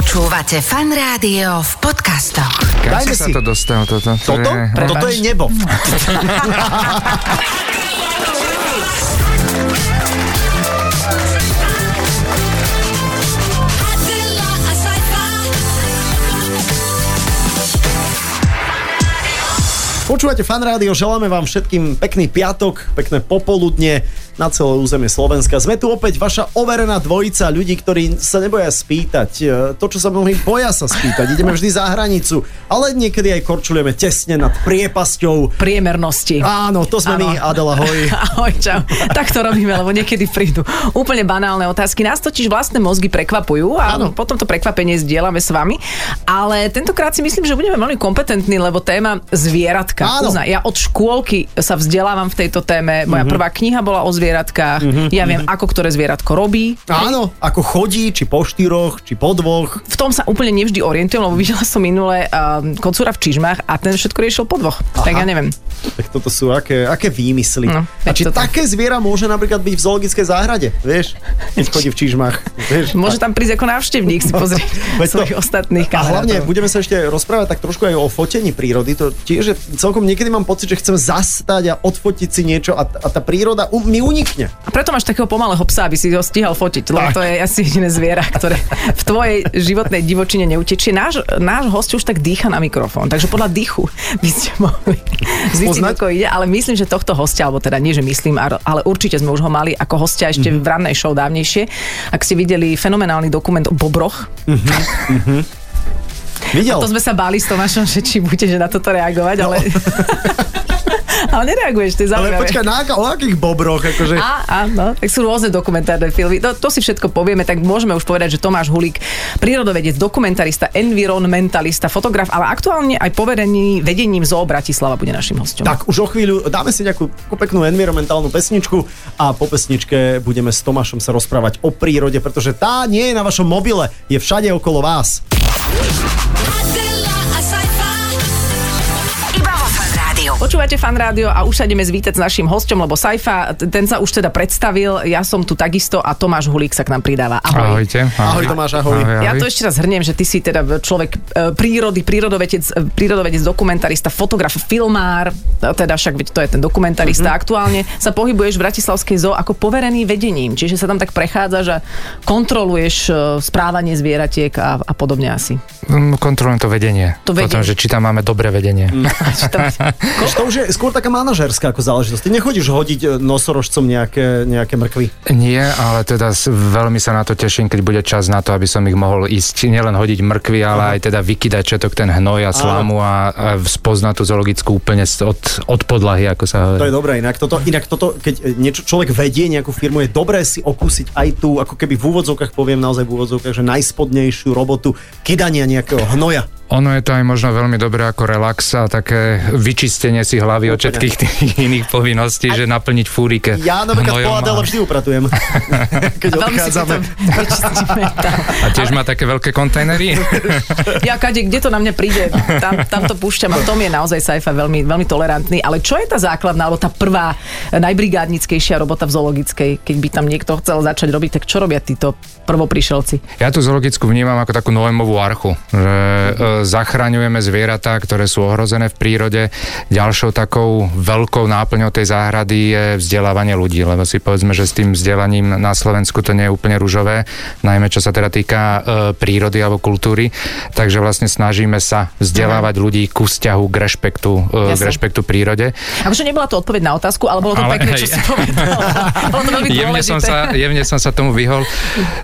Počúvate fan rádio v podcastoch. Kam Dajme si sa si. to dostal? Toto, to Toto? je- Toto je nebo. Počúvate fan rádio, želáme vám všetkým pekný piatok, pekné popoludne na celé územie Slovenska. Sme tu opäť vaša overená dvojica ľudí, ktorí sa neboja spýtať. E, To, čo sa mnohí boja sa spýtať. Ideme vždy za hranicu, ale niekedy aj korčulujeme tesne nad priepasťou. priemernosti. Áno, to sme Áno. my, Adela, hoj. Ahoj, čau. Tak to robíme, lebo niekedy prídu úplne banálne otázky. Nás totiž vlastné mozgy prekvapujú a Áno. potom to prekvapenie zdieľame s vami. Ale tentokrát si myslím, že budeme veľmi kompetentní, lebo téma zvieratka. Áno. Uznaj, ja od škôlky sa vzdelávam v tejto téme. Moja Mhm. prvá kniha bola o zvieratkách. Ja viem, ako ktoré zvieratko robí. Áno, ako chodí, či po štyroch, či po dvoch. v tom sa úplne nevždy orientujem, lebo videla som minule um, kocúra v čižmách a ten všetko riešil po dvoch. Tak ja neviem. Tak toto sú aké, aké výmysly. No, a či to tak. také zviera môže napríklad byť v zoologickej záhrade, vieš? Keď chodí v čižmách, vieš? Môže tam prísť ako návštevník si pozrieť Veď to- svojich ostatných A hlavne kamarátov. budeme sa ešte rozprávať tak trošku aj o fotení prírody. To tiež je, celkom niekedy mám pocit, že chcem zastať a odfotiť si niečo a, a tá príroda mi unikne. A preto máš takého pomalého psa, aby si ho stíhal fotiť, lebo Tak. to je asi jediné zviera, ktoré v tvojej životnej divočine neutečie. Náš, náš host už tak dýcha na mikrofón, takže podľa dýchu by ste mohli zistiť, ako ide, ale myslím, že tohto hostia, alebo teda nie, že myslím, ale určite sme už ho mali ako hostia ešte Mhm. v rannej show dávnejšie. Ak ste videli fenomenálny dokument o bobroch, Videl? to sme sa báli s Tomášom, že či budete na toto reagovať, ale... ale nereaguješ, to je No. Ale zaujímavé. počkaj, na o akých bobroch? Akože... Á, áno, tak sú rôzne dokumentárne filmy. To, to si všetko povieme, tak môžeme už povedať, že Tomáš Hulík, prírodovedec, dokumentarista, environmentalista, fotograf, ale aktuálne aj poverený vedením Zoo Bratislava bude našim hostom. Tak už o chvíľu dáme si nejakú peknú environmentálnu pesničku a po pesničke budeme s Tomášom sa rozprávať o prírode, pretože tá nie je na vašom mobile, je všade okolo vás. Počúvate fan rádio a už sa ideme zvítať s našim hostom, lebo Saifa, ten sa už teda predstavil, ja som tu takisto a Tomáš Hulík sa k nám pridáva. Ahoj. Ahojte. Ahoj, Tomáš, ahoj. Ja to ešte raz hrniem, že ty si teda človek e, prírody, prírodovedec, e, prírodovedec, dokumentarista, fotograf, filmár, e, teda však veď to je ten dokumentarista. Mhm. Aktuálne sa pohybuješ v Bratislavskej zoo ako poverený vedením, čiže sa tam tak prechádzaš a kontroluješ e, správanie zvieratiek a, a podobne asi. Mm, Kontrolujem to vedenie. To vedenie. Potom, že či tam máme dobré vedenie. Či tam- Vieš, to už je skôr taká manažerská ako záležitosť. Ty nechodíš hodiť e, nosorožcom nejaké, nejaké mrkvy. Nie, ale teda veľmi sa na to teším, keď bude čas na to, aby som ich mohol ísť nielen hodiť mrkvy, ale aj teda vykydať všetok ten hnoj a slamu a, a spoznať tú zoologickú úplne od, od podlahy, ako sa To je hovorí. dobré, inak toto, inak toto, keď e, niečo človek vedie nejakú firmu, je dobré si okúsiť aj tú, ako keby v úvodzovkách, poviem naozaj v úvodzovkách, že najspodnejšiu robotu kydania nejakého hnoja. Ono je to aj možno veľmi dobré ako relax a také vyčistenie si hlavy od všetkých tých iných povinností, že naplniť fúrike. Ja napríklad po a- Adele vždy upratujem, keď odchádzame. A tiež má také veľké kontajnery. Ja, Kade, kde to na mňa príde, tam, tam to púšťam a v tom je naozaj Saifa veľmi, veľmi tolerantný. Ale čo je tá základná, alebo tá prvá najbrigádnickejšia robota v zoologickej, keď by tam niekto chcel začať robiť, tak čo robia títo prvoprišelci? Ja tú zoologickú vnímam ako takú Noémovú archu, že e, zachraňujeme zvieratá, ktoré sú ohrozené v prírode. Ďalšou takou veľkou náplňou tej záhrady je vzdelávanie ľudí, lebo si povedzme, že s tým vzdelaním na Slovensku to nie je úplne ružové, najmä čo sa teda týka e, prírody alebo kultúry. Takže vlastne snažíme sa vzdelávať ľudí ku vzťahu, k rešpektu, e, k Jasne. rešpektu prírode. A možno nebola to odpoveď na otázku, ale bolo to Ale pekné, hej. čo si povedal. Jemne som, sa, jemne som sa tomu vyhol.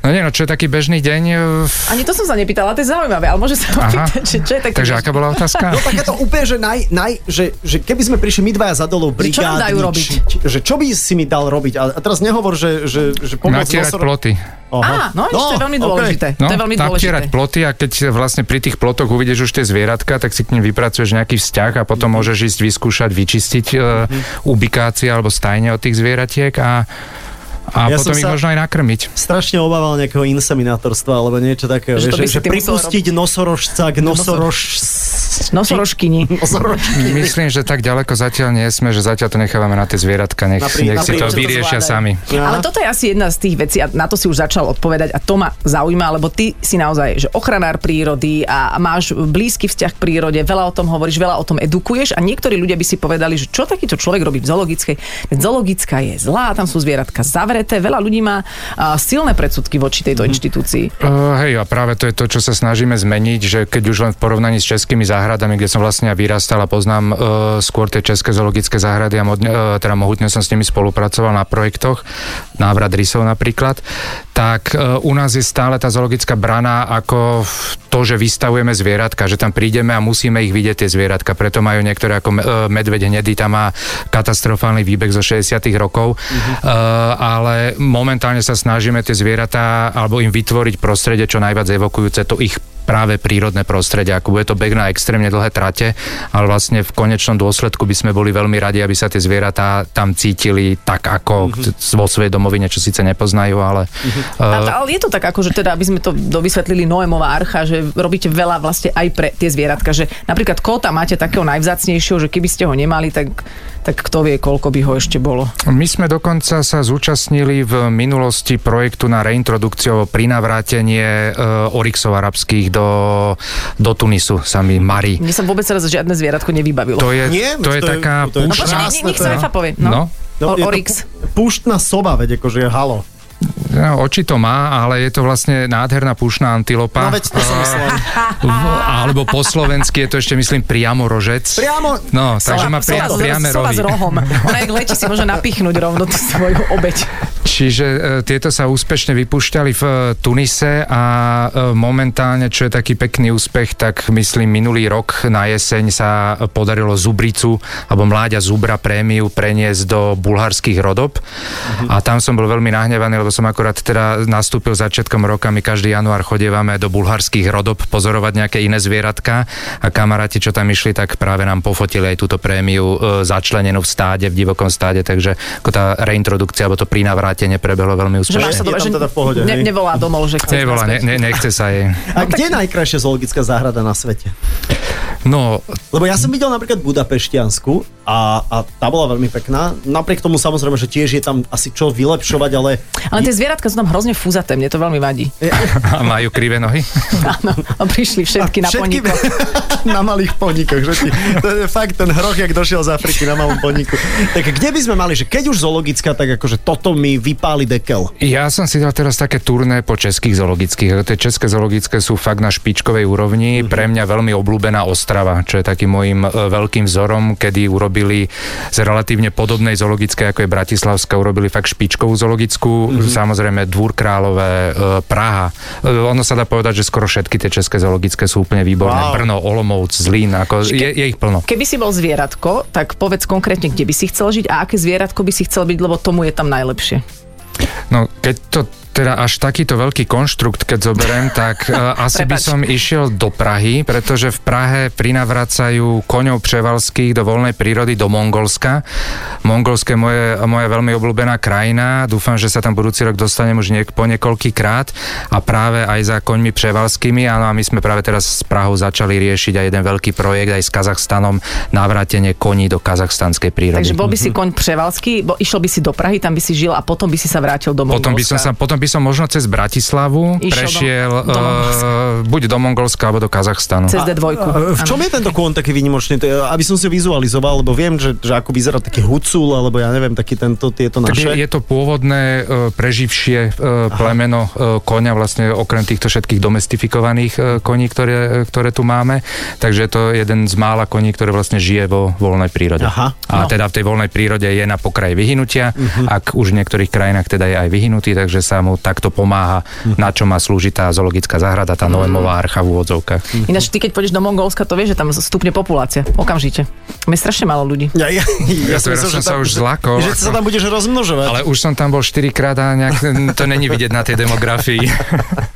No nie, no čo je taký bežný deň? e, Ani to som sa nepýtala, to je zaujímavé, ale môže sa Aha. opýtať, že čo je také... Takže aká bola otázka? No takéto úplne, že, naj, naj, že, že keby sme prišli my dvaja za dolou Že čo nám dajú robiť? že čo by si mi dal robiť? A a teraz nehovor, že, že, že pomoc Natierať nosor- ploty. Aha. Á, no, no, to je veľmi dôležité. No, to je veľmi dôležité. ploty a keď vlastne pri tých plotoch uvidíš už tie zvieratka, tak si k nim vypracuješ nejaký vzťah a potom Mhm. môžeš ísť vyskúšať, vyčistiť uh, ubikácie alebo stajne od tých zvieratiek a, a Ja potom som ich sa- možno aj nakrmiť. strašne obával nejakého inseminátorstva alebo niečo takého. Že Že, že, pripustiť nosorožca k nosorož... Nosorožkyni. Myslím, že tak ďaleko zatiaľ nie sme, že zatiaľ to nechávame na tie zvieratka, nech, Na prí- nech si to to vyriešia zvládajú. sami. Ja. Ale toto je asi jedna z tých vecí a na to si už začal odpovedať a to ma zaujíma, lebo ty si naozaj že ochranár prírody a máš blízky vzťah k prírode, veľa o tom hovoríš, veľa o tom edukuješ a niektorí ľudia by si povedali, že čo takýto človek robí v zoologickej. Veď zoologická je zlá, tam sú zvieratka zavreté, veľa ľudí má a, silné predsudky voči tejto inštitúcii. Uh, hej, a práve to je to, čo sa snažíme zmeniť, že keď už len v porovnaní s českými záhradami, kde som vlastne vyrastal a poznám uh, skôr tie české zoologické záhrady a modne, uh, teda mohutne som s nimi spolupracoval na projektoch, návrat rysov napríklad, tak uh, u nás je stále tá zoologická brana ako to, že vystavujeme zvieratka, že tam prídeme a musíme ich vidieť tie zvieratka, preto majú niektoré ako uh, medveď hnedý, tam má katastrofálny výbeh zo 60 rokov, uh, ale momentálne sa snažíme tie zvieratá alebo im vytvoriť prostredie čo najviac evokujúce to ich práve prírodné prostredie, ako bude to beh na extrémne dlhé trate, ale vlastne v konečnom dôsledku by sme boli veľmi radi, aby sa tie zvieratá tam cítili tak ako mm-hmm. vo svojej domovine, čo síce nepoznajú, ale mm-hmm. Uh, ale je to tak, ako, že teda, aby sme to dovysvetlili Noémová archa, že robíte veľa vlastne aj pre tie zvieratka, že napríklad kota máte takého najvzácnejšieho, že keby ste ho nemali, tak, tak kto vie, koľko by ho ešte bolo. My sme dokonca sa zúčastnili v minulosti projektu na reintrodukciu pri navrátenie uh, orixov arabských do, do Tunisu, sami Mari. Mne sa vôbec teraz žiadne zvieratko nevybavilo. To je, Nie, to je to je- taká to je- no púšť- počkaj, nech, nech sa povie. No. No. No, O- je to Oryx. pu- Púštna soba, veď akože je halo. No, oči to má, ale je to vlastne nádherná pušná antilopa. No veď to som myslel. Alebo po slovensky je to ešte myslím priamo rožec. Priamo, No, takže má pria, priame rohy. s rohom. Ona jak letí si môže napichnúť rovno tú svoju obeď. Čiže e, tieto sa úspešne vypúšťali v e, Tunise a e, momentálne, čo je taký pekný úspech, tak myslím minulý rok na jeseň sa podarilo Zubricu alebo mláďa Zubra prémiu preniesť do bulharských rodob. A tam som bol veľmi nahnevaný, lebo som akorát teda nastúpil začiatkom roka, my každý január chodievame do bulharských rodob pozorovať nejaké iné zvieratka a kamaráti, čo tam išli, tak práve nám pofotili aj túto prémiu e, začlenenú v stáde, v divokom stáde, takže ako tá reintrodukcia alebo to prinavrátenie prebehlo veľmi Že máš úspešne. sa Je to, tam že teda v pohode, ne, nevolá domov, že chce Nevolá, ne, ne, nechce sa jej. A kde je najkrajšia zoologická záhrada na svete? No, Lebo ja som videl napríklad Budapeštiansku a, a tá bola veľmi pekná. Napriek tomu samozrejme, že tiež je tam asi čo vylepšovať, ale Ale tie zvieratka sú tam hrozne fúzaté, mne to veľmi vadí. a majú krivé nohy? Áno, a prišli všetky na všetky poníkoch. na malých poníkoch. Že ti, to je fakt ten hroch, jak došiel z Afriky na malom poníku. Tak kde by sme mali, že keď už zoologická, tak akože toto mi vypáli dekel. Ja som si dal teraz také turné po českých zoologických. Tie české zoologické sú fakt na špičkovej úrovni. Pre mňa veľmi obľúbená Ostrava, čo je takým môjim e, veľkým vzorom, kedy urobili z relatívne podobnej zoologickej, ako je Bratislavská, urobili fakt špičkovú zoologickú. Samozrejme Dvúr Králové, e, Praha. E, Ono sa dá povedať, že skoro všetky tie české zoologické sú úplne výborné. Wow. Brno, Olomouc, Zlín, ako, je, je ich plno. Keby si bol zvieratko, tak povedz konkrétne, kde by si chcel žiť a aké zvieratko by si chcel byť, lebo tomu je tam najlepšie. No, keď to teda až takýto veľký konštrukt, keď zoberiem, tak uh, asi by som išiel do Prahy, pretože v Prahe prinavracajú koňov převalských do voľnej prírody do Mongolska. Mongolské je moje, moja veľmi obľúbená krajina. Dúfam, že sa tam budúci rok dostanem už niek- po niekoľký krát a práve aj za koňmi převalskými. Áno, a my sme práve teraz s Prahou začali riešiť aj jeden veľký projekt aj s Kazachstanom, navrátenie koní do kazachstanskej prírody. Takže bol by si koň prevalský, bo išiel by si do Prahy, tam by si žil a potom by si sa vrátil do Mongolska. Potom by som sa, potom by som možno cez Bratislavu Išiel do- prešiel do Mongolska. uh, buď do Mongolska alebo do Kazachstanu. Cez D2. A v čom je tento kôň taký výnimočný? Aby som si vizualizoval, lebo viem, že, že ako vyzerá taký hucul, alebo ja neviem, taký tento, tieto Tak je, naše. je to pôvodné uh, preživšie uh, plemeno uh, koňa, vlastne okrem týchto všetkých domestifikovaných uh, koní, ktoré, ktoré tu máme. Takže je to jeden z mála koní, ktoré vlastne žije vo voľnej prírode. Aha. A No. teda v tej voľnej prírode je na pokraji vyhynutia, Mhm. ak už v niektorých krajinách teda je aj vyhnutý, takže sa mu takto pomáha, Mhm. na čo má slúžiť tá zoologická záhrada, tá Noémová archa v úvodzovkách. Ináč ty, keď pôjdeš do Mongolska, to vieš, že tam stupne populácia. Okamžite. Je strašne málo ľudí. Ja, ja, Ja som teraz myslel, som že sa tam- už zlakol, Že ako- sa tam budeš rozmnožovať. Ale už som tam bol 4 krát a nejak, to není vidieť na tej demografii.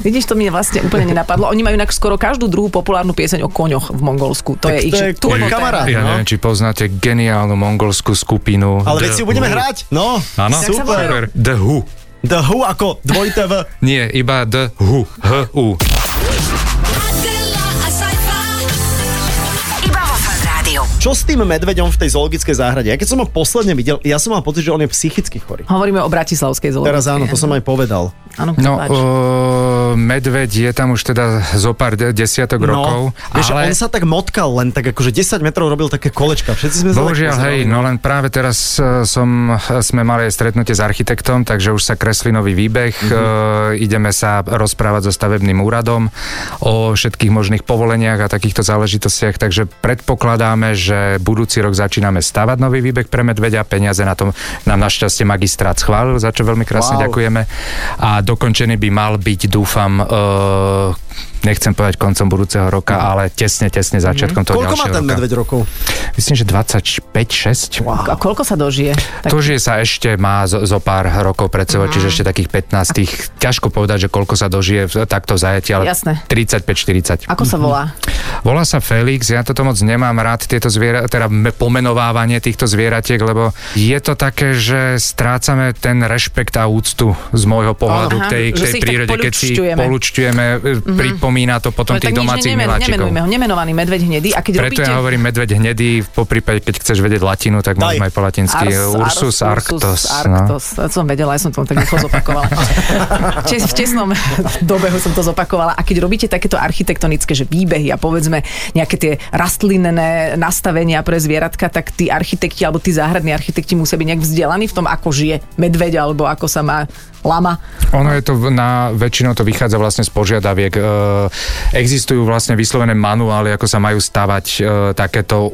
Vidíš, to mi vlastne úplne nenapadlo. Oni majú inak skoro každú druhú populárnu pieseň o koňoch v Mongolsku. To Tak je to ich, je kamarát. Ja no. neviem, či poznáte geniálnu mongolskú skupinu. Ale veď si ju budeme hrať. No, Áno, super. The Who. The Who ako dvojité V? Nie, iba The Who. H-U. Čo s tým medveďom v tej zoologickej záhrade? Ja keď som ho posledne videl, ja som mal pocit, že on je psychicky chorý. Hovoríme o bratislavskej zoologickej. Teraz áno, to som aj povedal. Áno, No, páč. uh, medveď je tam už teda zo pár de- desiatok rokov, No, vieš, ale... on sa tak motkal len tak akože 10 metrov robil také kolečka. Všetci sme Bohužiaľ, hej, no len práve teraz e, som, sme mali aj stretnutie s architektom, takže už sa kreslí nový výbeh. Mhm. Mm-hmm. E, ideme sa rozprávať so stavebným úradom o všetkých možných povoleniach a takýchto záležitostiach, takže predpokladáme, že budúci rok začíname stavať nový výbeh pre medveďa. Peniaze na tom nám našťastie magistrát schválil, za čo veľmi krásne Wow. ďakujeme. A dokončený by mal byť, dúfam, e, nechcem povedať koncom budúceho roka, ale tesne, tesne začiatkom toho Mhm. Koľko má ten roka. medveď rokov? Myslím, že 25-6. A koľko sa dožije? Tak... To, že sa ešte má zo, zo pár rokov pred sebou, čiže ešte takých 15 tých, ťažko povedať, že koľko sa dožije v takto zajati, ale Jasné. 35-40. Ako sa volá? Volá sa Felix, ja toto moc nemám rád, tieto zviera, teda me- pomenovávanie týchto zvieratiek, lebo je to také, že strácame ten rešpekt a úctu z môjho pohľadu Aha, k tej, k tej prírode, keď si polučťujeme, mm-hmm. Pripomína to potom tých domácich nemen- miláčikov. nemenujme ho, nemenovaný medveď hnedý. A keď Preto robíte... ja hovorím medveď hnedý, po prípade, keď chceš vedieť latinu, tak Daj. môžeme aj po latinsky. Ursus arctos. no. Arctos. To som vedela, ja som to tak rýchlo zopakovala. Čes, v tesnom dobehu som to zopakovala. A keď robíte takéto architektonické, že výbehy a povedzme nejaké tie rastlinné nastavenia pre zvieratka, tak tí architekti alebo tí záhradní architekti musia byť nejak vzdelaní v tom, ako žije medveď alebo ako sa má lama. Ono je to na, väčšinou to vychádza vlastne z požiadaviek. E, existujú vlastne vyslovené manuály, ako sa majú stavať e, takéto e,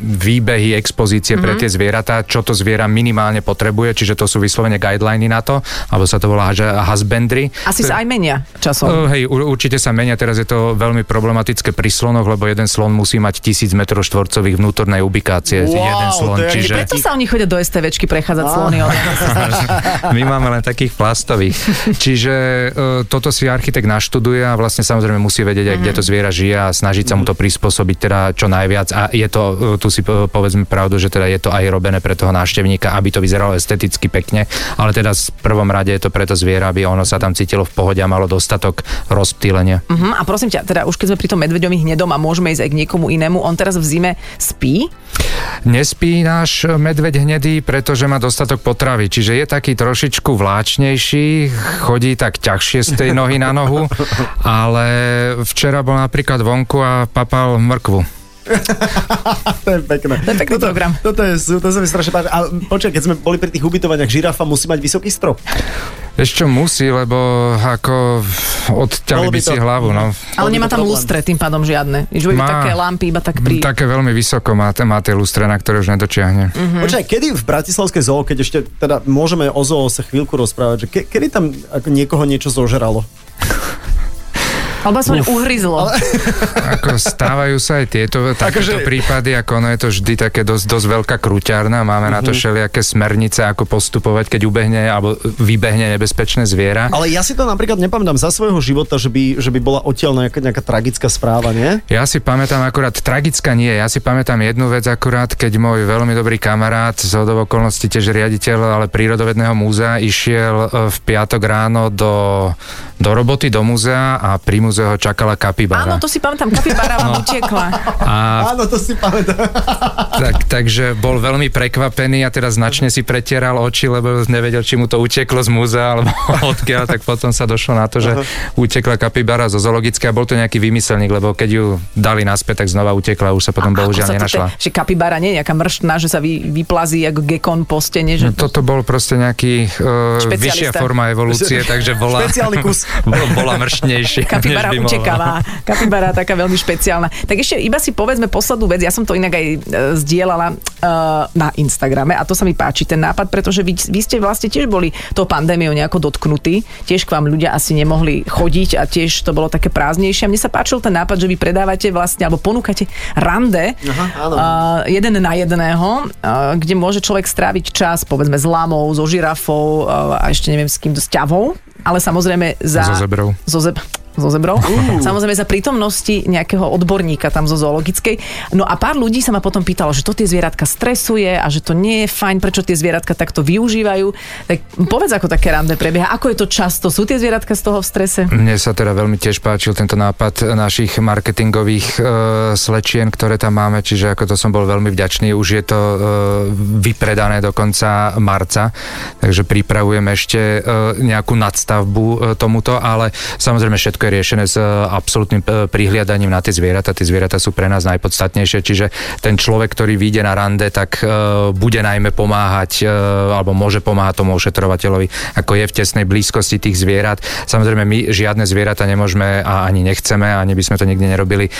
výbehy, expozície mm-hmm. pre tie zvieratá, čo to zviera minimálne potrebuje, čiže to sú vyslovene guideliny na to, alebo sa to volá že husbandry. Asi sa aj menia časom. Uh, hej, určite sa menia, teraz je to veľmi problematické pri slonoch, lebo jeden slon musí mať tisíc metrov štvorcových vnútornej ubikácie. Wow, jeden slon, je čiže... Preto sa oni chodia do STVčky prechádzať slony. ale- My máme len takých plastových. Čiže uh, toto si architekt naštuduje a vlastne samozrejme musí vedieť aj, kde to zviera žije a snažiť sa mu to prispôsobiť teda čo najviac. A je to, uh, tu si povedzme pravdu, že teda je to aj robené pre toho návštevníka, aby to vyzeralo esteticky pekne, ale teda v prvom rade je to pre to zviera, aby ono sa tam cítilo v pohode a malo dostatok rozptýlenia. Uh-huh. A prosím ťa, teda už keď sme pri tom medveďovi hnedom a môžeme ísť aj k niekomu inému, on teraz v zime spí? Nespí náš medveď hnedý, pretože má dostatok potravy, čiže je taký trošičku vláčnejší, chodí tak ťažšie z tej nohy na nohu, ale včera bol napríklad vonku a papal mrkvu. to je pekné. To je pekný program. Toto, je, to sa mi strašne páči. A počkaj, keď sme boli pri tých ubytovaniach, žirafa musí mať vysoký strop. Ešte musí, lebo ako odťali by by si to- hlavu, no. Ale nemá tam problém. lustre tým pádom žiadne. Že by Má. také lampy iba tak pri... Také veľmi vysoko má, má tie lustre, na ktoré už nedočiahne. Mhm. Počkaj, kedy v Bratislavskej zoo, keď ešte teda môžeme o zoo sa chvíľku rozprávať, že ke, kedy tam ako niekoho niečo zožralo? Alebo aspoň uhryzlo. Ako stávajú sa aj tieto takéto Akože- prípady, ako ono je to vždy také dosť, dosť veľká kruťarna, máme na to Mhm. všelijaké smernice, ako postupovať, keď ubehne alebo vybehne nebezpečné zviera. Ale ja si to napríklad nepamätám za svojho života, že by, že by bola odtiaľ nejaká, nejaká tragická správa, nie? Ja si pamätám akurát, tragická nie, ja si pamätám jednu vec akurát, keď môj veľmi dobrý kamarát, z okolností tiež riaditeľ, ale prírodovedného múzea, išiel e, v piatok ráno do, do roboty, do múzea a pri múzeu ho čakala kapibara. Áno, to si pamätám, kapibara vám utekla. A Áno, to si pamätám. tak, takže bol veľmi prekvapený a teraz značne si pretieral oči, lebo nevedel, či mu to uteklo z múzea alebo odkiaľ, tak potom sa došlo na to, že utekla kapibara zo zoologické a bol to nejaký vymyselník, lebo keď ju dali naspäť, tak znova utekla, už sa potom Ako bohužiaľ sa nenašla. te- že kapibara nie je nejaká mrštná, že sa vy, vyplazí ako gekon po stene. Že... No, toto bol proste nejaký uh, vyššia forma evolúcie, takže bola, Špeciálny kus. Bol- bola mrštnejšia. Kapibara utekavá. Kapibara taká veľmi špeciálna. Tak ešte iba si povedzme poslednú vec. Ja som to inak aj e, zdieľala e, na Instagrame a to sa mi páči ten nápad, pretože vy, vy ste vlastne tiež boli tou pandémiou nejako dotknutí. Tiež k vám ľudia asi nemohli chodiť a tiež to bolo také prázdnejšie. A mne sa páčil ten nápad, že vy predávate vlastne alebo ponúkate rande Aha, áno. uh, jeden na jedného, uh, kde môže človek stráviť čas povedzme s lamou, so žirafou uh, a ešte neviem s kým, s ťavou, ale samozrejme za... So zebrou. So zeb... so zebrou. Samozrejme za prítomnosti nejakého odborníka tam zo zoologickej. No a pár ľudí sa ma potom pýtalo, že to tie zvieratka stresuje a že to nie je fajn, prečo tie zvieratka takto využívajú. Tak povedz, ako také rande prebieha. Ako je to často? Sú tie zvieratka z toho v strese? Mne sa teda veľmi tiež páčil tento nápad našich marketingových e, slečien, ktoré tam máme, čiže ako to som bol veľmi vďačný. Už je to e, vypredané do konca marca, takže pripravujem ešte e, nejakú nadstavbu e, tomuto, ale samozrejme všetko je riešené s e, absolútnym e, prihliadaním na tie zvieratá. Tie zvieratá sú pre nás najpodstatnejšie, čiže ten človek, ktorý vyjde na rande, tak e, bude najmä pomáhať alebo môže pomáhať tomu ošetrovateľovi, ako je v tesnej blízkosti tých zvierat. Samozrejme, my žiadne zvieratá nemôžeme a ani nechceme, ani by sme to nikdy nerobili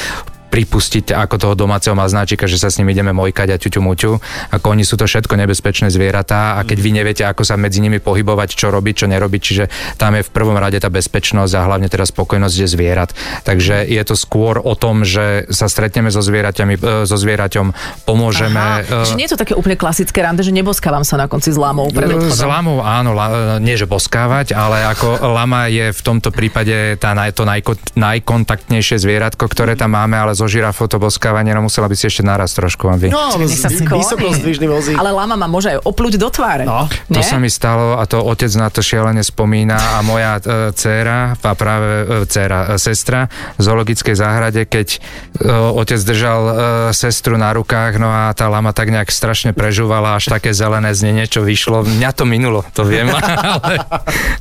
pripustiť ako toho domáceho maznáčika, že sa s ním ideme mojkať a ťuťu muťu. Ako oni sú to všetko nebezpečné zvieratá a keď vy neviete, ako sa medzi nimi pohybovať, čo robiť, čo nerobiť, čiže tam je v prvom rade tá bezpečnosť a hlavne teda spokojnosť je zvierat. Takže je to skôr o tom, že sa stretneme so zvieraťami, e, so zvieraťom, pomôžeme. Aha, e, že nie je to také úplne klasické rande, že neboskávam sa na konci s pred S lamou áno, la, nie že boskávať, ale ako lama je v tomto prípade tá, to najko, najkontaktnejšie zvieratko, ktoré tam máme, ale zo žirafou to boskávanie, no musela by si ešte naraz trošku, aby... No, vysokozdvižný vozík. Ale lama ma môže aj opluť do tváre. No, To sa mi stalo a to otec na to šialene spomína a moja e, dcéra, a práve e, dcéra, e, sestra v zoologickej záhrade, keď e, otec držal e, sestru na rukách, no a tá lama tak nejak strašne prežúvala, až také zelené z nej niečo vyšlo. Mňa to minulo, to viem, ale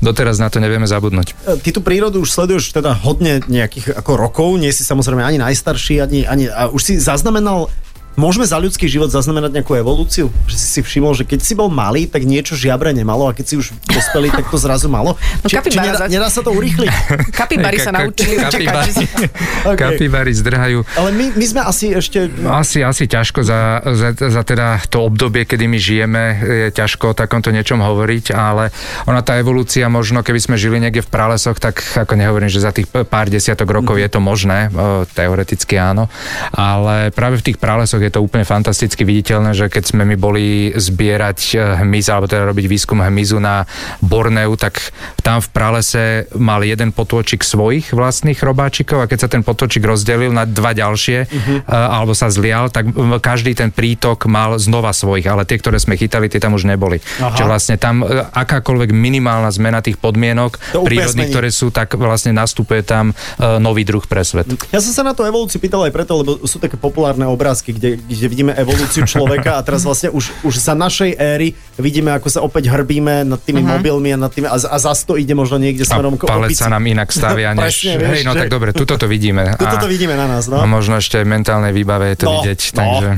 doteraz na to nevieme zabudnúť. E, Ty tú prírodu už sleduješ teda hodne nejakých ako rokov, nie si samozrejme ani najstarší, ani, ani a už si zaznamenal Môžeme za ľudský život zaznamenať nejakú evolúciu? Že si si všimol, že keď si bol malý, tak niečo žiabre nemalo a keď si už dospelý, tak to zrazu malo? No, či, či nedá, nedá sa to urýchliť? Kapibary sa naučili kapibary, Okay. kapibary zdrhajú. Ale my, my sme asi ešte... Asi, asi ťažko za, za, za teda to obdobie, kedy my žijeme, je ťažko o takomto niečom hovoriť, ale ona tá evolúcia možno, keby sme žili niekde v pralesoch, tak ako nehovorím, že za tých pár desiatok rokov je to možné, teoreticky áno, ale práve v tých pralesoch je to úplne fantasticky viditeľné, že keď sme my boli zbierať e, hmyz, alebo teda robiť výskum hmyzu na Borneu, tak tam v pralese mal jeden potôčik svojich vlastných robáčikov a keď sa ten potôčik rozdelil na dva ďalšie, uh-huh. alebo sa zlial, tak m, každý ten prítok mal znova svojich, ale tie, ktoré sme chytali, tie tam už neboli. Aha. Čiže vlastne tam e, akákoľvek minimálna zmena tých podmienok To prírodných, ktoré sú, tak vlastne nastupuje tam nový druh pre svet. Ja som sa na tú evolúciu pýtal aj preto, lebo sú také populárne obrázky, kde, kde vidíme evolúciu človeka a teraz vlastne už, už za našej éry vidíme, ako sa opäť hrbíme nad tými uh-huh. mobilmi a nad tými a, a zas to ide možno niekde smerom k palec opici. sa nám inak stavia, než... Presne, vieš, hej, no že- tak dobre, tuto to vidíme. Tuto to vidíme na nás, no. A možno ešte aj mentálnej výbave je to No, vidieť, no. takže...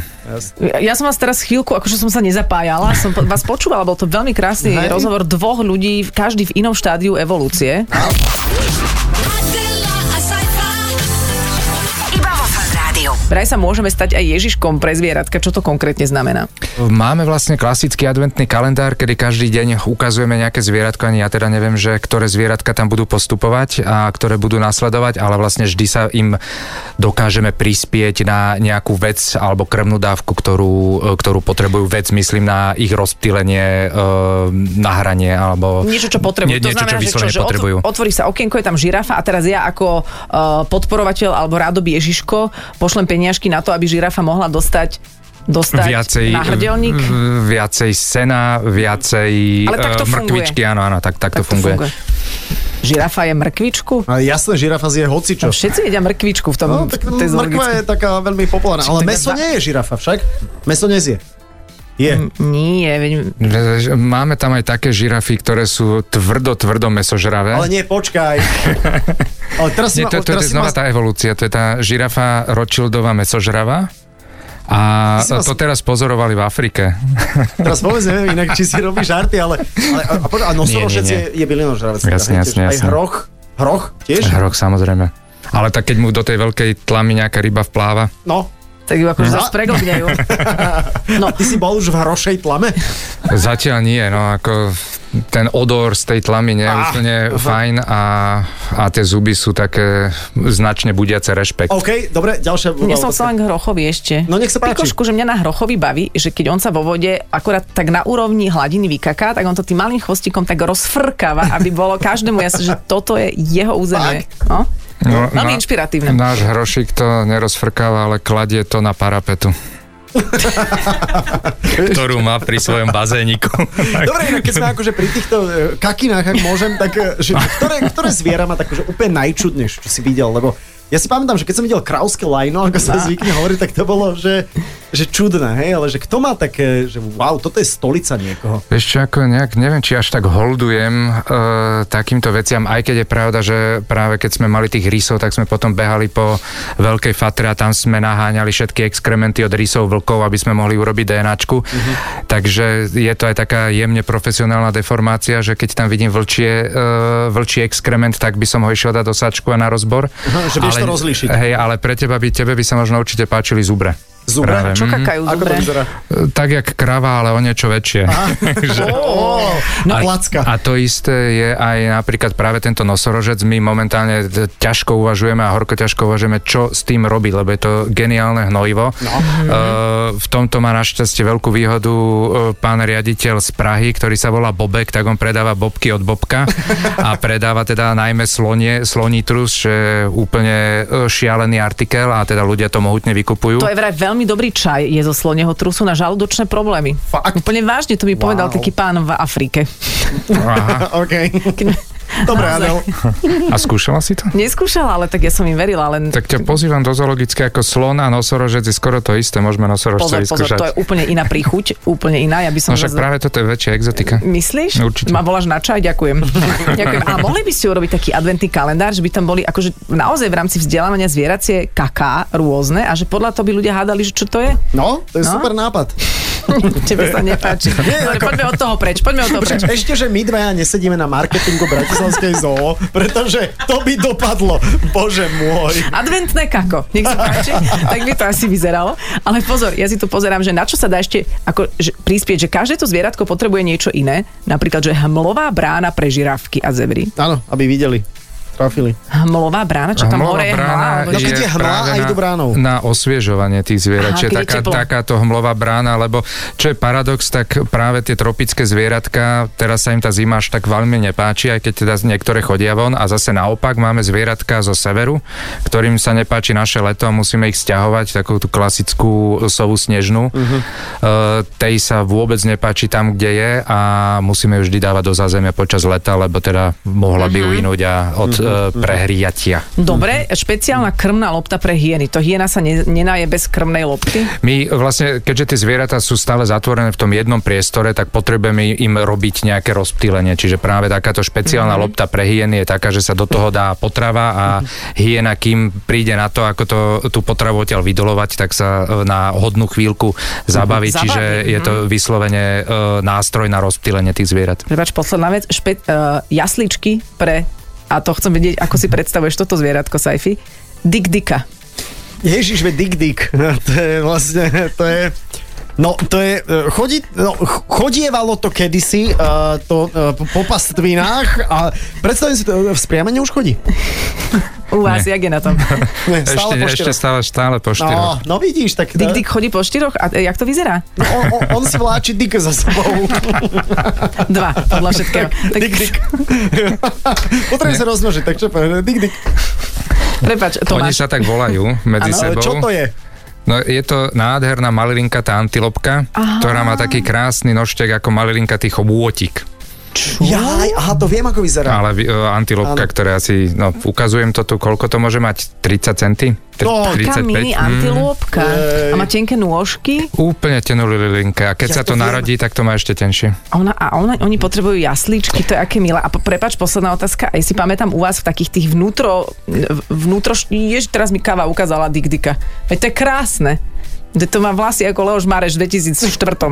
Ja som vás teraz chvíľku, akože som sa nezapájala, som vás počúvala, bol to veľmi krásny Hej. rozhovor dvoch ľudí, každý v inom štádiu evolúcie. Adela, Vraj sa môžeme stať aj Ježiškom pre zvieratka. Čo to konkrétne znamená? Máme vlastne klasický adventný kalendár, kedy každý deň ukazujeme nejaké zvieratko, ani ja teda neviem, že ktoré zvieratka tam budú postupovať a ktoré budú nasledovať, ale vlastne vždy sa im dokážeme prispieť na nejakú vec alebo krvnú dávku, ktorú, e, ktorú potrebujú vec, myslím na ich rozptýlenie, e, nahranie alebo... Niečo, čo potrebujú. Nie, to niečo, znamená, čo že, čo, že potrebujú. otv- otvorí sa okienko, je tam žirafa a teraz ja ako uh, podporovateľ alebo rádoby Ježiško pošlem peniažky na to, aby žirafa mohla dostať dostať viacej, na hrdelník. viacej sena, viacej Ale tak to eh, funguje. mrkvičky, áno, áno, tak, tak, Tak to funguje. Žirafa je mrkvičku? Ale jasné, žirafa zje hocičo. No, všetci jedia mrkvičku v tom No, tak mrkva je taká veľmi populárna. Ale meso nie je žirafa však. Meso nezie. Je. Nie, veď Máme tam aj také žirafy, ktoré sú tvrdo, tvrdo mesožravé. Ale nie, počkaj. Ale teraz Nie, to, to teraz je si ma, znova tá evolúcia, to je tá žirafa Rothschildová mesožravá. A to teraz pozorovali v Afrike. teraz vôbec neviem inak, či si robíš žarty, ale, ale a, a, nosorožec je, je bylinožravec. teda, Jasne, jasne, tiež. Aj jasne. hroch, hroch tiež? Hrok samozrejme. Ale tak keď mu do tej veľkej tlamy nejaká ryba vpláva, No. Tak ju akože No. zase preglbnejú. No, Ty si bol už v hrošej tlame? zatiaľ nie, no ako ten odor z tej tlamy nie je Ah, úplne aha. fajn a, a tie zuby sú také značne budiace rešpekt. OK, dobre, ďalšia ja som len k Hrochovi ešte. No, nech sa páči. Pikošku, že mňa na Hrochovi baví, že keď on sa vo vode akorát tak na úrovni hladiny vykaká, tak on to tým malým chvostikom tak rozfrkáva, aby bolo každému jasné, že toto je jeho územie. No? No, Veľmi na- inšpiratívne. Náš hrošik to nerozfrkáva, ale kladie to na parapetu. ktorú má pri svojom bazéniku. Dobre, keď sme akože pri týchto e, kakinách, ak môžem, tak e, že ktoré, ktoré zviera má tak, že úplne najčudnejšie, čo si videl, lebo ja si pamätám, že keď som videl krauské lajno, ako sa zvykne hovoriť, tak to bolo, že, že čudné, hej, ale že kto má také, že wow, toto je stolica niekoho. Vieš čo, ako nejak, neviem, či až tak holdujem uh, takýmto veciam, aj keď je pravda, že práve keď sme mali tých rysov, tak sme potom behali po Veľkej Fatre a tam sme naháňali všetky exkrementy od rysov, vlkov, aby sme mohli urobiť DNAčku. Mhm. Takže je to aj taká jemne profesionálna deformácia, že keď tam vidím vlčie, uh, vlčí exkrement, tak by som ho išiel dať do sačku a na rozbor. Aha, že vieš to rozlíšiť. Hej, ale pre teba by, tebe by sa možno určite páčili zubre. Zubre? Práve, Čo mhm. kakajú, Ako to vyzerá? Tak jak krava, ale o niečo väčšie. Ó, a, placka. a to isté je aj napríklad práve tento nosorožec. My momentálne ťažko uvažujeme a horko ťažko uvažujeme, čo s tým robiť, lebo je to geniálne hnojivo. No. Uh, v tomto má našťastie veľkú výhodu uh, pán riaditeľ z Prahy, ktorý sa volá Bobek, tak on predáva bobky od Bobka a predáva teda najmä slonie, slonitrus, že je úplne šialený artikel a teda ľudia to mohutne vykupujú. To je vraj veľmi dobrý čaj, je zo sloneho trusu na žalúdočné problémy. Fakt? Úplne vážne to mi povedal Wow. taký pán v Afrike. Aha. OK. Keď- Dobre. Adel. A skúšala si to? Neskúšala, ale tak ja som im verila, len... Tak ťa pozývam do zoologické ako slon a nosorožec je skoro to isté, môžeme nosorožca Pozor, pozor, vyskúšať. to je úplne iná príchuť, úplne iná. Ja by som No však zase- práve toto je väčšia exotika. Myslíš? Určite. Ma voláš na čaj? Ďakujem. Ďakujem. A mohli by ste urobiť taký adventný kalendár, že by tam boli akože naozaj v rámci vzdelávania zvieracie kaká rôzne a že podľa toho by ľudia hádali, že čo to je? No, to je No. super nápad. Tebe sa nepáči. Dobre, poďme od toho preč, poďme od toho preč. Ešte, že my dvaja nesedíme na marketingu Bratislavskej zoo, pretože to by dopadlo. Bože môj. Adventné kako, nech sa páči, tak by to asi vyzeralo. Ale pozor, ja si tu pozerám, že na čo sa dá ešte ako, že, prispieť, že každé to zvieratko potrebuje niečo iné. Napríklad, že hmlová brána pre žirafky a zebry. Áno, aby videli. Trafili. Hmlová brána, čo tam hore je hmla? No keď je hmla práve a idú bránou. Na osviežovanie tých Aha, zvierat. Čiže keď je taká, takáto hmlová brána, lebo čo je paradox, tak práve tie tropické zvieratka, teraz sa im tá zima až tak veľmi nepáči, aj keď teda niektoré chodia von a zase naopak máme zvieratka zo severu, ktorým sa nepáči naše leto a musíme ich stiahovať, takú tú klasickú sovu snežnú. Uh-huh. Uh, tej sa vôbec nepáči tam, kde je a musíme ju vždy dávať do zázemia počas leta, lebo teda mohla by uhynúť a od uh, prehriatia. Dobre, špeciálna krmná lopta pre hieny. To hiena sa ne, nenaje bez krmnej lopty? My vlastne, keďže tie zvieratá sú stále zatvorené v tom jednom priestore, tak potrebujeme im robiť nejaké rozptýlenie. Čiže práve takáto špeciálna mm-hmm. lopta pre hyeny je taká, že sa do toho dá potrava a hyena, kým príde na to, ako to, tú potravu odtiaľ vydolovať, tak sa e, na hodnú chvíľku zabaví. Zabaví, Čiže je to vyslovene e, nástroj na rozptýlenie tých zvierat. Prepač, posledná vec. Špe, uh, jasličky pre, a to chcem vedieť, ako si predstavuješ toto zvieratko, Saifi. Dik Dika. Ježiš, ve dik dik. To je vlastne, to je... No, to je, e, chodí, no, ch- chodievalo to kedysi, uh, to uh, po, pastvinách a predstavím si to, v spriamene už chodí. U vás, jak je na tom? Ne, Ešte, stále po ešte stále, stále po No, štyroch. no vidíš, tak... Dik Dik chodí po štyroch? A jak to vyzerá? No, on, on, on si vláči dik za sebou. Dva, podľa všetkého. Tak, Dik dik. Potrebuje sa rozmnožiť, tak čo povedať? Dik dik. Prepač, Oni Tomáš. sa tak volajú medzi Ale sebou. čo to je? No je to nádherná malilinka tá antilopka, ktorá má taký krásny nožtek ako malilinka tých obôtik. Jaj, aha, to viem, ako vyzerá. Ale uh, antilopka, ktorá asi, no ukazujem to tu, koľko to môže mať? 30 centy? No, Taká mini antilópka. A má tenké nôžky. Úplne tenú lilinka. A keď Ja sa to to narodí, tak to má ešte tenšie. A, ona, a ona, oni potrebujú jasličky, to je aké milé. A po- prepač, posledná otázka. Aj si pamätám u vás v takých tých vnútro... vnútro jež, teraz mi káva ukázala Dik Dika. Veď to je krásne. To má vlasy ako Leoš Mareš v 2004.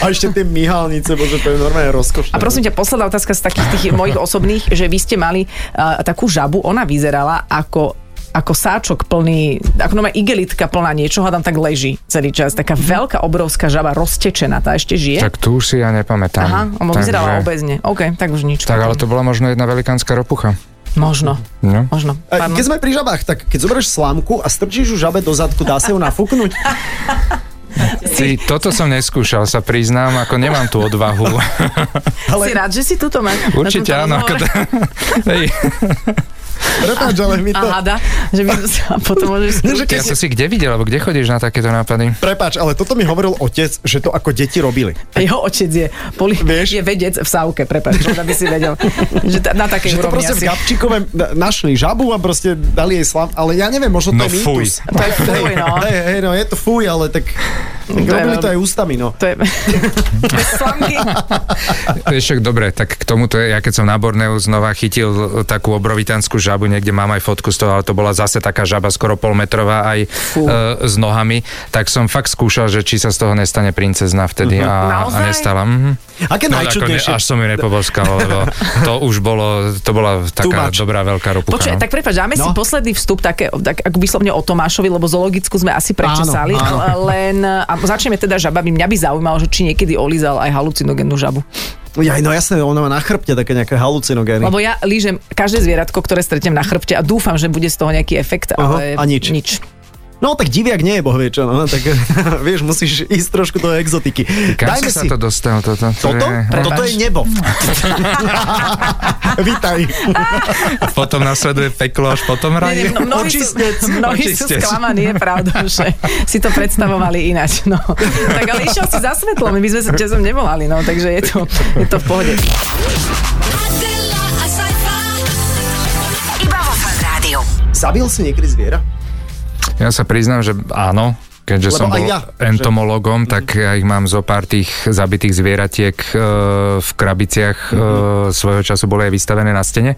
A ešte tie myhalnice, bože, to je normálne rozkošné. A prosím ťa, posledná otázka z takých tých mojich osobných, že vy ste mali uh, takú žabu, ona vyzerala ako ako sáčok plný, ako nové igelitka plná niečoho a tam tak leží celý čas. Taká veľká, obrovská žaba roztečená, tá ešte žije? Tak tu už si ja nepamätám. Aha, on vyzerala obezne. OK, tak už nič. Tak ale to bola možno jedna velikánska ropucha. Možno, No. možno. A Pardon. Keď sme pri žabách, tak keď zoberieš slámku a strčíš ju žabe do zadku, dá sa ju nafúknuť? Si, toto som neskúšal, sa priznám, ako nemám tú odvahu. Si rád, že si tuto máš? Určite áno. Ako rozhovore? to, Prepáč, ale my A to... hada, že by a potom môžeš Nie, že keď Ja to si kde videl, alebo kde chodíš na takéto nápady? Prepáč, ale toto mi hovoril otec, že to ako deti robili. Jeho otec je, poli, Vieš? je vedec v Sávke, prepáč, aby si vedel. Že ta, na takej Že to proste v asi. Gabčíkove na- našli žabu a proste dali jej slav, ale ja neviem, možno to No je fuj. To je fuj, no. Hej, hej, no je to fuj, ale tak, tak To je robili to aj ústami, no. To je. Ešte dobre, tak k tomuto, ja keď som na Borneu znova chytil takú obrovitanskú žabu, niekde mám aj fotku z toho, ale to bola zase taká žaba skoro polmetrová aj e, s nohami, tak som fakt skúšal, že či sa z toho nestane princezna vtedy a, a Naozaj? nestala. Mhm. Aké No, ako ne, najčudnejšie? až som ju nepoboskal, lebo to už bolo, to bola taká dobrá veľká ropucha. Počkaj, no. tak prepáč, dáme si No. posledný vstup také, tak ako vyslovne o Tomášovi, lebo zoologickú sme asi prečesali, Áno, áno. len a začneme teda žabami. Mňa by zaujímalo, že či niekedy olízal aj halucinogénnu žabu. Ja, no jasné, ona má na chrbte také nejaké halucinogény. Lebo ja lížem každé zvieratko, ktoré stretnem na chrbte a dúfam, že bude z toho nejaký efekt, ale Aha, a nič. nič. No tak diviak nie je, boh vie čo, no, tak vieš, musíš ísť trošku do exotiky. Kam Dajme si sa si... to dostal? Toto, to Toto? Je... Prepač. Toto je nebo. Vítaj. Potom nasleduje peklo až potom raj. no, mnohí sú, Očistec. mnohí sú sklamaní, je pravda, že si to predstavovali ináč. No. Tak ale išiel si za svetlom, my sme sa sem nevolali, no, takže je to, je to v pohode. Adela, a sci-fi. Iba vo Fan Rádiu. Zabil si niekedy zviera? Ja sa priznám, že áno, keďže Lebo som bol ja, že- entomologom, tak ja ich mám zo pár tých zabitých zvieratiek e, v krabiciach e, svojho času boli aj vystavené na stene,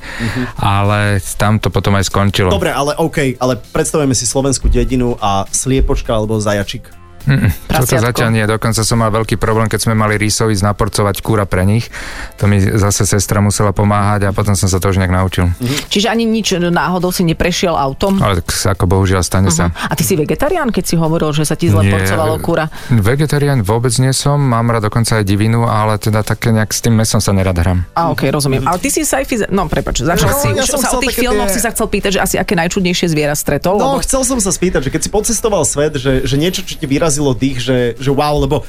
ale tam to potom aj skončilo. Dobre, ale OK, ale predstavujeme si slovenskú dedinu a sliepočka alebo zajačik. Toto Prasiatko. zatiaľ nie, dokonca som mal veľký problém, keď sme mali rísov ísť naporcovať kúra pre nich. To mi zase sestra musela pomáhať a potom som sa to už nejak naučil. Čiže ani nič náhodou si neprešiel autom? Ale tak ako bohužiaľ stane sa. A ty si vegetarián, keď si hovoril, že sa ti zle Nie, porcovalo kúra? Vegetarián vôbec nie som, mám rád dokonca aj divinu, ale teda také nejak s tým mesom sa nerad hrám. A ok, rozumiem. Ale ty si sci-fi, no prepač, začal No, si, ja už som sa o tých filmoch tie- si sa chcel pýtať, že asi aké najčudnejšie zviera stretol? No, lebo... chcel som sa spýtať, že keď si pocestoval svet, že, že niečo, čo ti vyrazilo dých, že, že wow, lebo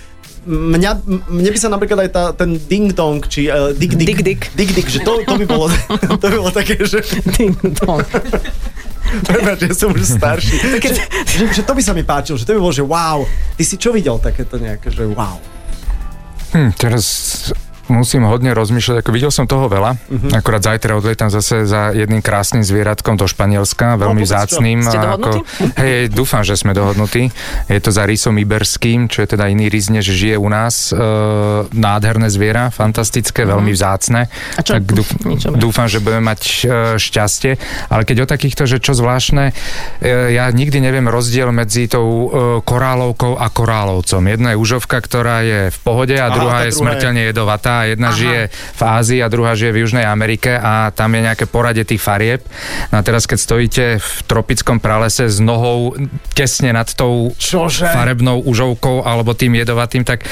mňa, mne by sa napríklad aj tá, ten ding dong, či uh, dig dig, Dig dig. dig dig, že to, to by bolo, to by bolo také, že Ding dong. prepáč, ja som už starší, že, že, že, to by sa mi páčilo, že to by bolo, že wow, ty si čo videl takéto nejaké, že wow. Hm, teraz musím hodne rozmýšľať, ako videl som toho veľa. Uh-huh. Akorát zajtra odletam zase za jedným krásnym zvieratkom do Španielska, veľmi povedz čo. vzácným. Hej, dúfam, že sme dohodnutí. Je to za rysom iberským, čo je teda iný rys, než žije u nás. E, nádherné zviera, fantastické, uh-huh. veľmi vzácne. Mhm. A čo? Tak dúf, dúfam, že budeme mať e, šťastie. Ale keď o takýchto, že čo zvláštne, e, ja nikdy neviem rozdiel medzi tou e, korálovkou a korálovcom. Jedna je užovka, ktorá je v pohode a Aha, druhá je druhá smrteľne jedovatá. Jedna Aha. žije v Ázii a druhá žije v Južnej Amerike a tam je nejaké poradie tých farieb. No a teraz, keď stojíte v tropickom pralese s nohou tesne nad tou Čože? farebnou užovkou alebo tým jedovatým, tak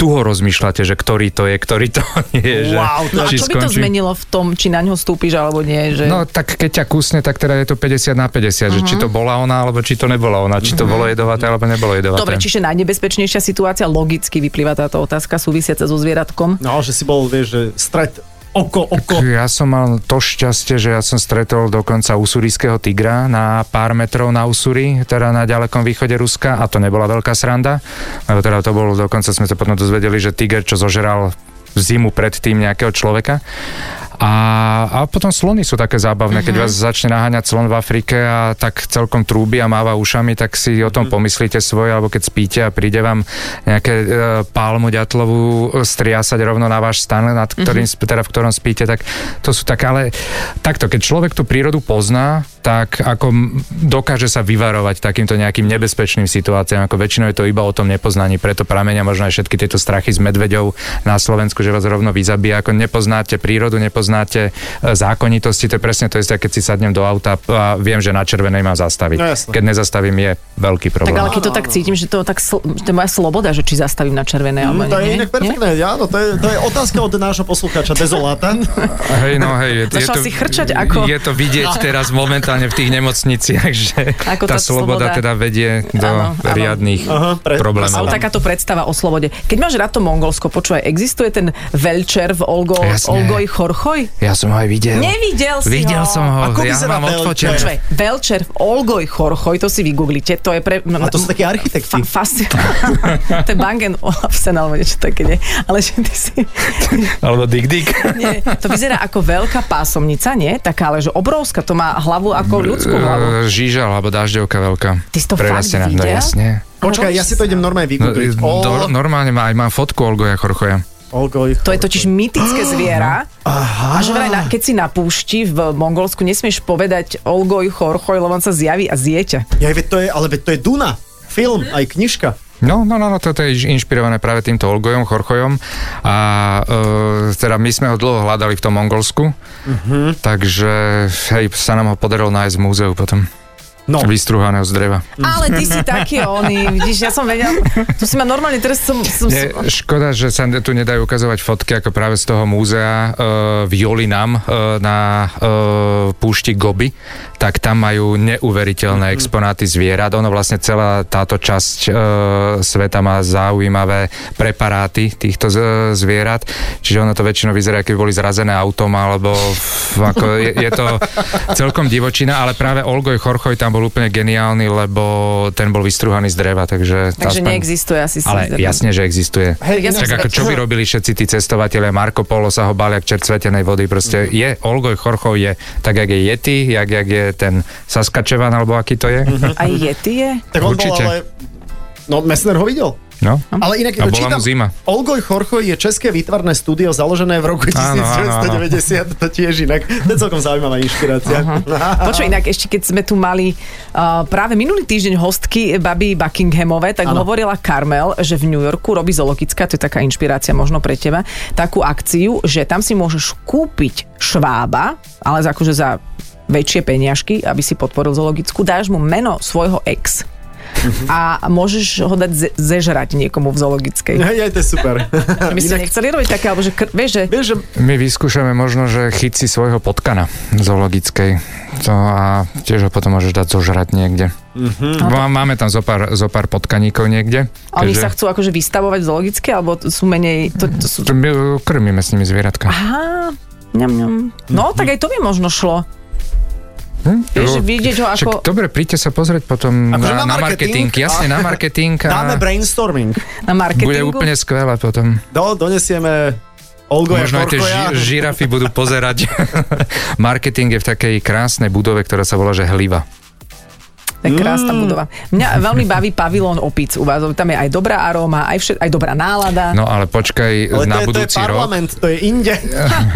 tu ho rozmýšľate, že ktorý to je, ktorý to nie je. Že, Wow, No a čo by to skončí- zmenilo v tom, či na ňo stúpiš alebo nie? Že... No tak keď ťa kusne, tak teda je to 50 na 50, že či to bola ona, alebo či to nebola ona, či to bolo jedovaté, alebo nebolo jedovaté. Dobre, čiže najnebezpečnejšia situácia, logicky vyplýva táto otázka súvisiaca so zvieratkom. No, že si bol, vieš, že stret oko, oko. Ja som mal to šťastie, že ja som stretol dokonca usurijského tigra na pár metrov na Usuri, teda na ďalekom východe Ruska a to nebola veľká sranda, lebo teda to bolo, dokonca sme sa potom dozvedeli, že tiger, čo zožeral zimu predtým nejakého človeka. A, a potom slony sú také zábavné, keď vás začne naháňať slon v Afrike a tak celkom trúbi a máva ušami, tak si o tom pomyslíte svoje, alebo keď spíte a príde vám nejaké e, pálmu ďatlovú e, striasať rovno na váš stan, nad ktorým, mm-hmm. teda v ktorom spíte, tak to sú také, ale takto, keď človek tú prírodu pozná, tak ako dokáže sa vyvarovať takýmto nejakým nebezpečným situáciám, ako väčšinou je to iba o tom nepoznaní, preto pramenia možno aj všetky tieto strachy z medveďov na Slovensku, že vás rovno vyzabíja, ako nepoznáte prírodu, nepoznáte e, zákonitosti, to je presne to isté, keď si sadnem do auta a viem, že na červenej mám zastaviť. No keď nezastavím, je veľký Tak problém. ale keď to tak cítim, že to, tak, sl- že to je moja sloboda, že či zastavím na červené alebo Mm, to je nie. inak nie? perfektné, áno, to je, to je otázka od nášho poslucháča Dezoláta. Hej, no hej, je, je to, si chrčať ako- Je to vidieť teraz momentálne v tých nemocniciach, že Ako tá tá sloboda sloboda- teda vedie do Áno, áno. riadných Aha, pre- problémov. Ale takáto predstava o slobode. Keď máš rád to Mongolsko, počúvaj, existuje ten veľčer v Olgo, Jasne. Olgoj Chorchoj? Ja som ho aj videl. Nevidel si Videl ho. som ho, Ako ja vyzerá mám Velčer? odfotené. Počúvaj, Velčer v Olgoj Chorchoj, to si vygooglite, to je pre... A to sú takí architekti. Fa- fasti- to je Bangen Olafsen alebo niečo také, nie? Ale že ty si... Alebo Dick Dick. Nie, to vyzerá ako veľká pásomnica, nie? Taká, ale že obrovská, to má hlavu ako ľudskú hlavu. Eh, Žížal, alebo dažďovka veľká. Ty si to fakt Prerastená. No videl? jasne. Počkaj, ja si to idem normálne No, vygoogliť. do, Ol- normálne má, aj mám fotku Olgoja Chorchoja. Olgoj. To je totiž mytické zviera. Aha. A že vraj, na, keď si na púšti v Mongolsku, nesmieš povedať Olgoj Chorchoj, lebo on sa zjaví a zjete. Ja, to je, ale to je Duna. Film, aj knižka. No, no, no, no, toto je inšpirované práve týmto Olgojom, Chorchojom a e, teda my sme ho dlho hľadali v tom Mongolsku, takže hej, sa nám ho podarilo nájsť v múzeu potom. No. Vystruhaného z dreva. Ale ty si taký oný, vidíš, ja som vedel, tu si ma normálne, teraz som... som Nie, škoda, že sa tu nedajú ukazovať fotky ako práve z toho múzea e, v Jolinam e, na e, púšti Gobi, tak tam majú neuveriteľné exponáty zvierat. Ono vlastne celá táto časť e, sveta má zaujímavé preparáty týchto z, zvierat, čiže ono to väčšinou vyzerá, keby boli zrazené autom, alebo ako je, je to celkom divočina, ale práve Olgoj Chorchoj tam bol úplne geniálny, lebo ten bol vystruhaný z dreva, takže... takže aspoň- neexistuje asi ale si jasne, že existuje. Hej, Tak sa- ako čo by robili všetci tí cestovatelia, Marco Polo sa ho báli, ak čert svetenej vody, proste je, Olgoj Chorchov je, tak jak je Yeti, jak, jak je ten Saskatchewan, alebo aký to je. Aj Yeti je? Tak on Určite. bol ale... No, Messner ho videl. No. Ale inak A bola čítam, mu zima. Olgoj Chorchoj je české výtvarné studio založené v roku Áno, áno, áno. 1990, to tiež inak. To je celkom zaujímavá inšpirácia. Počuj, inak ešte keď sme tu mali uh, práve minulý týždeň hostky baby Buckinghamové, tak Áno. hovorila Carmel, že v New Yorku robí zoologická, to je taká inšpirácia možno pre teba, takú akciu, že tam si môžeš kúpiť švába, ale akože za väčšie peniažky, aby si podporil zoologickú, dáš mu meno svojho ex a môžeš ho dať ze- zežrať niekomu v zoologickej. Hej, hej, to je super. My ste nechceli robiť také, alebo že, kr- vieš, že Vieš, že My vyskúšame možno, že chyť si svojho potkana zoologickej. To a tiež ho potom môžeš dať zožrať niekde. Mm-hmm. Máme tam zo pár, zo pár potkaníkov niekde. a oni keďže- sa chcú akože vystavovať v zoologickej, alebo sú menej... To, to sú... Krmíme s nimi zvieratka. Aha, ňam, ňam. No, tak aj to by možno šlo. Hm? Vieš, vidieť ho Však, ako- dobre, príďte sa pozrieť potom Akože na, na na marketing? marketing. Jasne, na marketing. dáme A brainstorming. Na marketingu. bude úplne skvelé potom. Do, donesieme Olgoja Možno aj tie ži- žirafy budú pozerať. marketing je v takej krásnej budove, ktorá sa volá, že Hliva. To je krásna Mm. budova. Mňa veľmi baví pavilón opíc u vás. Tam je aj dobrá aróma, aj, všet, aj dobrá nálada. No ale počkaj Ale to je, na to je budúci rok. parlament, to je inde.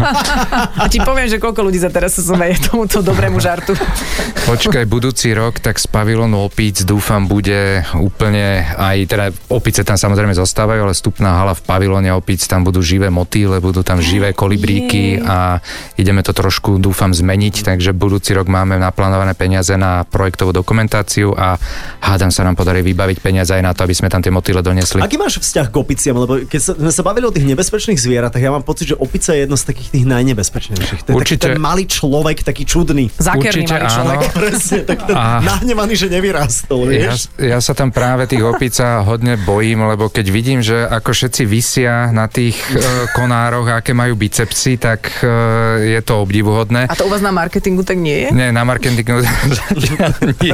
A ti poviem, že koľko ľudí sa teraz smeje tomuto dobrému žartu. Počkaj, budúci rok, tak z pavilónu opíc dúfam bude úplne aj, teda opice tam samozrejme zostávajú, ale vstupná hala v pavilóne opíc, tam budú živé motýle, budú tam živé kolibríky Jej. a ideme to trošku, dúfam, zmeniť, takže budúci rok máme naplánované peniaze na projektovú dokumentáciu a hádam sa nám podarí vybaviť peniaze aj na to, aby sme tam tie motýle donesli. Aký máš vzťah k opiciam? Lebo keď sme sa bavili o tých nebezpečných zvieratách, ja mám pocit, že opica je jedno z takých tých najnebezpečnejších. To je Určite. taký ten malý človek, taký čudný. Zákerný Určite malý áno. človek. Presne, tak ten A- nahnevaný, že nevyrástol, Ja, vieš? ja sa tam práve tých opíca hodne bojím, lebo keď vidím, že ako všetci vysia na tých e, konároch, aké majú bicepsy, tak e, je to obdivuhodné. A to u vás na marketingu tak nie je? Nie, na marketingu nie.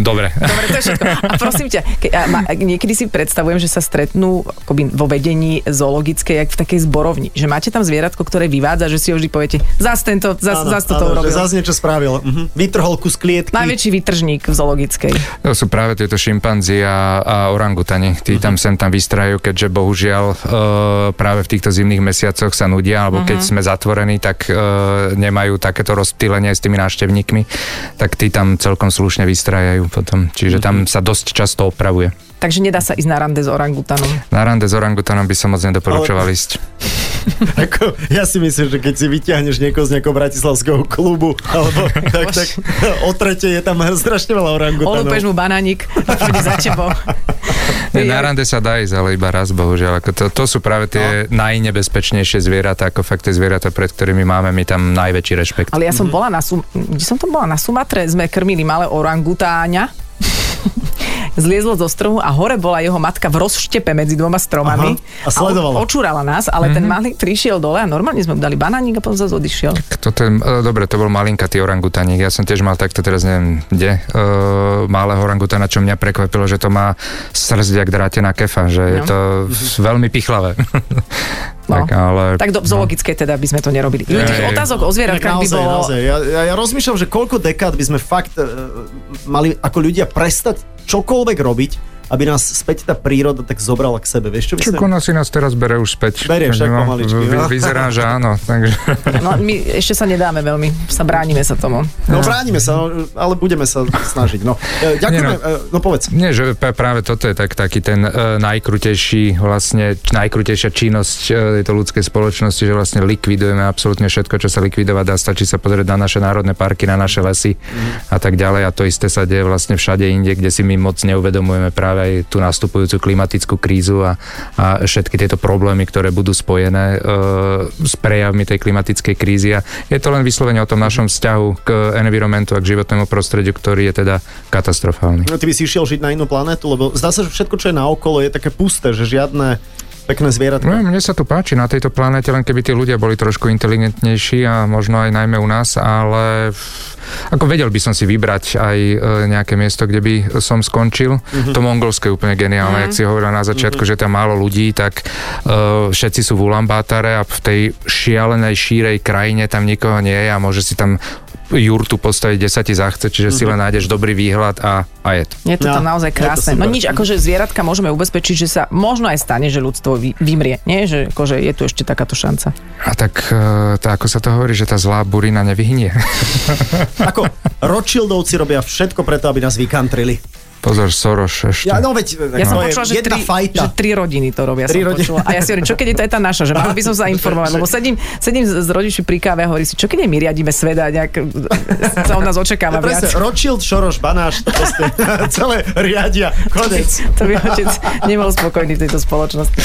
Dobre. Dobre, to je všetko. A prosím ťa, ke, a ma, niekedy si predstavujem, že sa stretnú akoby vo vedení zoologickej, jak v takej zborovni. Že máte tam zvieratko, ktoré vyvádza, že si ho vždy poviete, zas tento, zas, Áno, zas toto áno, urobil. že zase niečo spravil. Mhm. Vytrhol kus klietky. Najväčší vytržník v zoologickej. To sú práve tieto šimpanzi a, a orangutani. Tí tam sem tam vystrajú, keďže bohužiaľ e, práve v týchto zimných mesiacoch sa nudia, alebo keď sme zatvorení, tak e, nemajú takéto rozptýlenie s tými návštevníkmi, tak tí tam celkom slušne vystrajajú potom. Čiže tam sa dosť často opravuje. Takže nedá sa ísť na rande s orangutanom. Na rande s orangutanom by som moc nedoporučoval ísť. Ako, ja si myslím, že keď si vyťahneš niekoho z nejakého bratislavského klubu, alebo tak, tak o tretej je tam strašne veľa orangutanov. Olúpeš mu banánik a príde za tebou. Nie, na rande sa dá ísť, ale iba raz, bohužiaľ. Ako to, to sú práve tie no. najnebezpečnejšie zvieratá, ako fakt tie zvieratá, pred ktorými máme my tam najväčší rešpekt. Ale ja som bola na, Sum- kde som to bola? Na Sumatre sme krmili malé orangutáňa. Zliezlo zo stromu a hore bola jeho matka v rozštepe medzi dvoma stromami. Aha, a sledovala. on očúrala nás, ale ten malý prišiel dole a normálne sme mu dali banánik a potom zase odišiel. Toto je, e, dobre, to bol malinkatý orangutaník. Ja som tiež mal takto, teraz neviem, kde, uh, malého orangutana, čo mňa prekvapilo, že to má srdť jak drátená kefa, že je No. to veľmi pichlavé. No. tak, ale... Tak do zoologickej teda by sme to nerobili. Ľudí, Ej. otázok o zvieratkách by bolo... naozaj. Ja, ja, ja rozmýšľam, že koľko dekád by sme fakt e, mali ako ľudia prestať čokoľvek robiť, aby nás späť tá príroda tak zobrala k sebe. Vieš čo Čo myslím? ona si nás teraz bere už späť. Berie však no, pomaličky, vy- no. Vyzerá, že áno. Takže... No, my ešte sa nedáme veľmi, sa bránime sa tomu. No bránime sa, no, ale budeme sa snažiť. No, e, ďakujeme, Nie, no. no povedz. Nie, že práve toto je tak, taký ten uh, najkrutejší, vlastne najkrutejšia činnosť uh, tejto ľudskej spoločnosti, že vlastne likvidujeme absolútne všetko, čo sa likvidovať dá. Stačí sa pozrieť na naše národné parky, na naše lesy a tak ďalej. A to isté sa deje vlastne všade inde, kde si my moc neuvedomujeme práve aj tú nastupujúcu klimatickú krízu a, a všetky tieto problémy, ktoré budú spojené uh, s prejavmi tej klimatickej krízy. A je to len vyslovene o tom našom vzťahu k environmentu a k životnému prostrediu, ktorý je teda katastrofálny. No, ty by si išiel žiť na inú planetu, lebo zdá sa, že všetko, čo je naokolo, je také pusté, že žiadne pekné zvieratka. No, mne sa tu páči na tejto planete, len keby tí ľudia boli trošku inteligentnejší a možno aj najmä u nás, ale ako vedel by som si vybrať aj e, nejaké miesto, kde by som skončil. Mhm. To mongolské je úplne geniálne, jak si hovorila na začiatku, že tam málo ľudí, tak uh, všetci sú v Ulambátare a v tej šialenej šírej krajine tam nikoho nie je a môže si tam jurtu postaviť, kde sa ti zachce, čiže si len nájdeš dobrý výhľad a, a je to. Je to No, tam naozaj krásne. No nič, akože zvieratka môžeme ubezpečiť, že sa možno aj stane, že ľudstvo vy, vymrie. Nie, že akože je tu ešte takáto šanca. A tak, uh, tá, ako sa to hovorí, že tá zlá burina nevyhnie. Ako Rothschildovci robia všetko preto, aby nás vykantrili. Pozor, Soros ešte. Ja, no veď, Ja som to je počula, že jedna tri, fajta. že tri rodiny to robia. Tri som rodiny. počula. A ja si hovorím, čo keď je to aj tá naša, že mala by som sa informovať, lebo sedím, sedím s rodičmi pri káve a hovorím si, čo keď aj my riadíme svet a nejak sa od nás očakáva viac. Presne, Rothschild, Šoroš, Banáš, to proste celé riadia. Konec. To by otec nebol spokojný v tejto spoločnosti.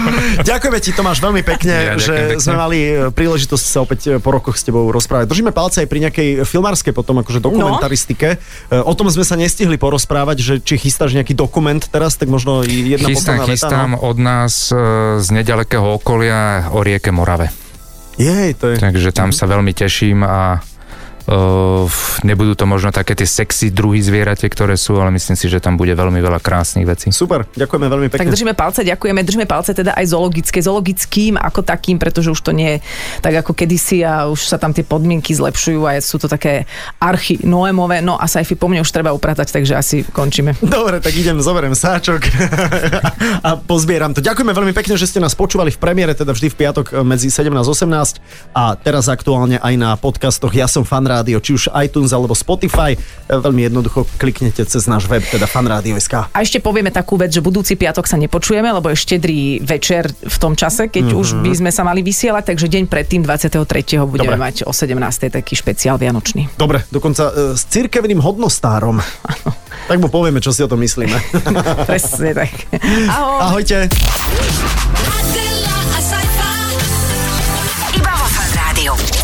Ďakujeme ti, Tomáš, veľmi pekne, Ja že pekne. sme mali e, príležitosť sa opäť e, po rokoch s tebou rozprávať. Držíme palce aj pri nejakej filmárskej potom akože dokumentaristike. E, O tom sme sa nestihli porozprávať, že či chystáš nejaký dokument teraz, tak možno jedna Chystám, veta. chystám No. od nás e, z nedalekého okolia o rieke Morave. Jej, to je... Takže tam sa veľmi teším a nebudú to možno také tie sexy druhy zvierate, ktoré sú, ale myslím si, že tam bude veľmi veľa krásnych vecí. Super, ďakujeme veľmi Tak pekne. držíme palce, ďakujeme. Držíme palce teda aj zoologické, zoologickým ako takým, pretože už to nie je tak ako kedysi a už sa tam tie podmienky zlepšujú a sú to také archy Noémové. No a sajfy po mne už treba upratať, takže asi končíme. Dobre, tak idem, zoberiem sáčok a pozbieram to. Ďakujeme veľmi pekne, že ste nás počúvali v premiére, teda vždy v piatok medzi 17 a 18 a teraz aktuálne aj na podcastoch Ja som fan rádio, či už iTunes alebo Spotify. E, Veľmi jednoducho kliknete cez náš web, teda fanradio.sk. A ešte povieme takú vec, že budúci piatok sa nepočujeme, lebo je štedrý večer v tom čase, keď mm-hmm. už by sme sa mali vysielať, takže deň predtým 23. budeme Dobre. mať o 17. taký špeciál vianočný. Dobre, dokonca e, s cirkevným hodnostárom. tak mu povieme, čo si o tom myslíme. Presne tak. Ahoj. Ahojte.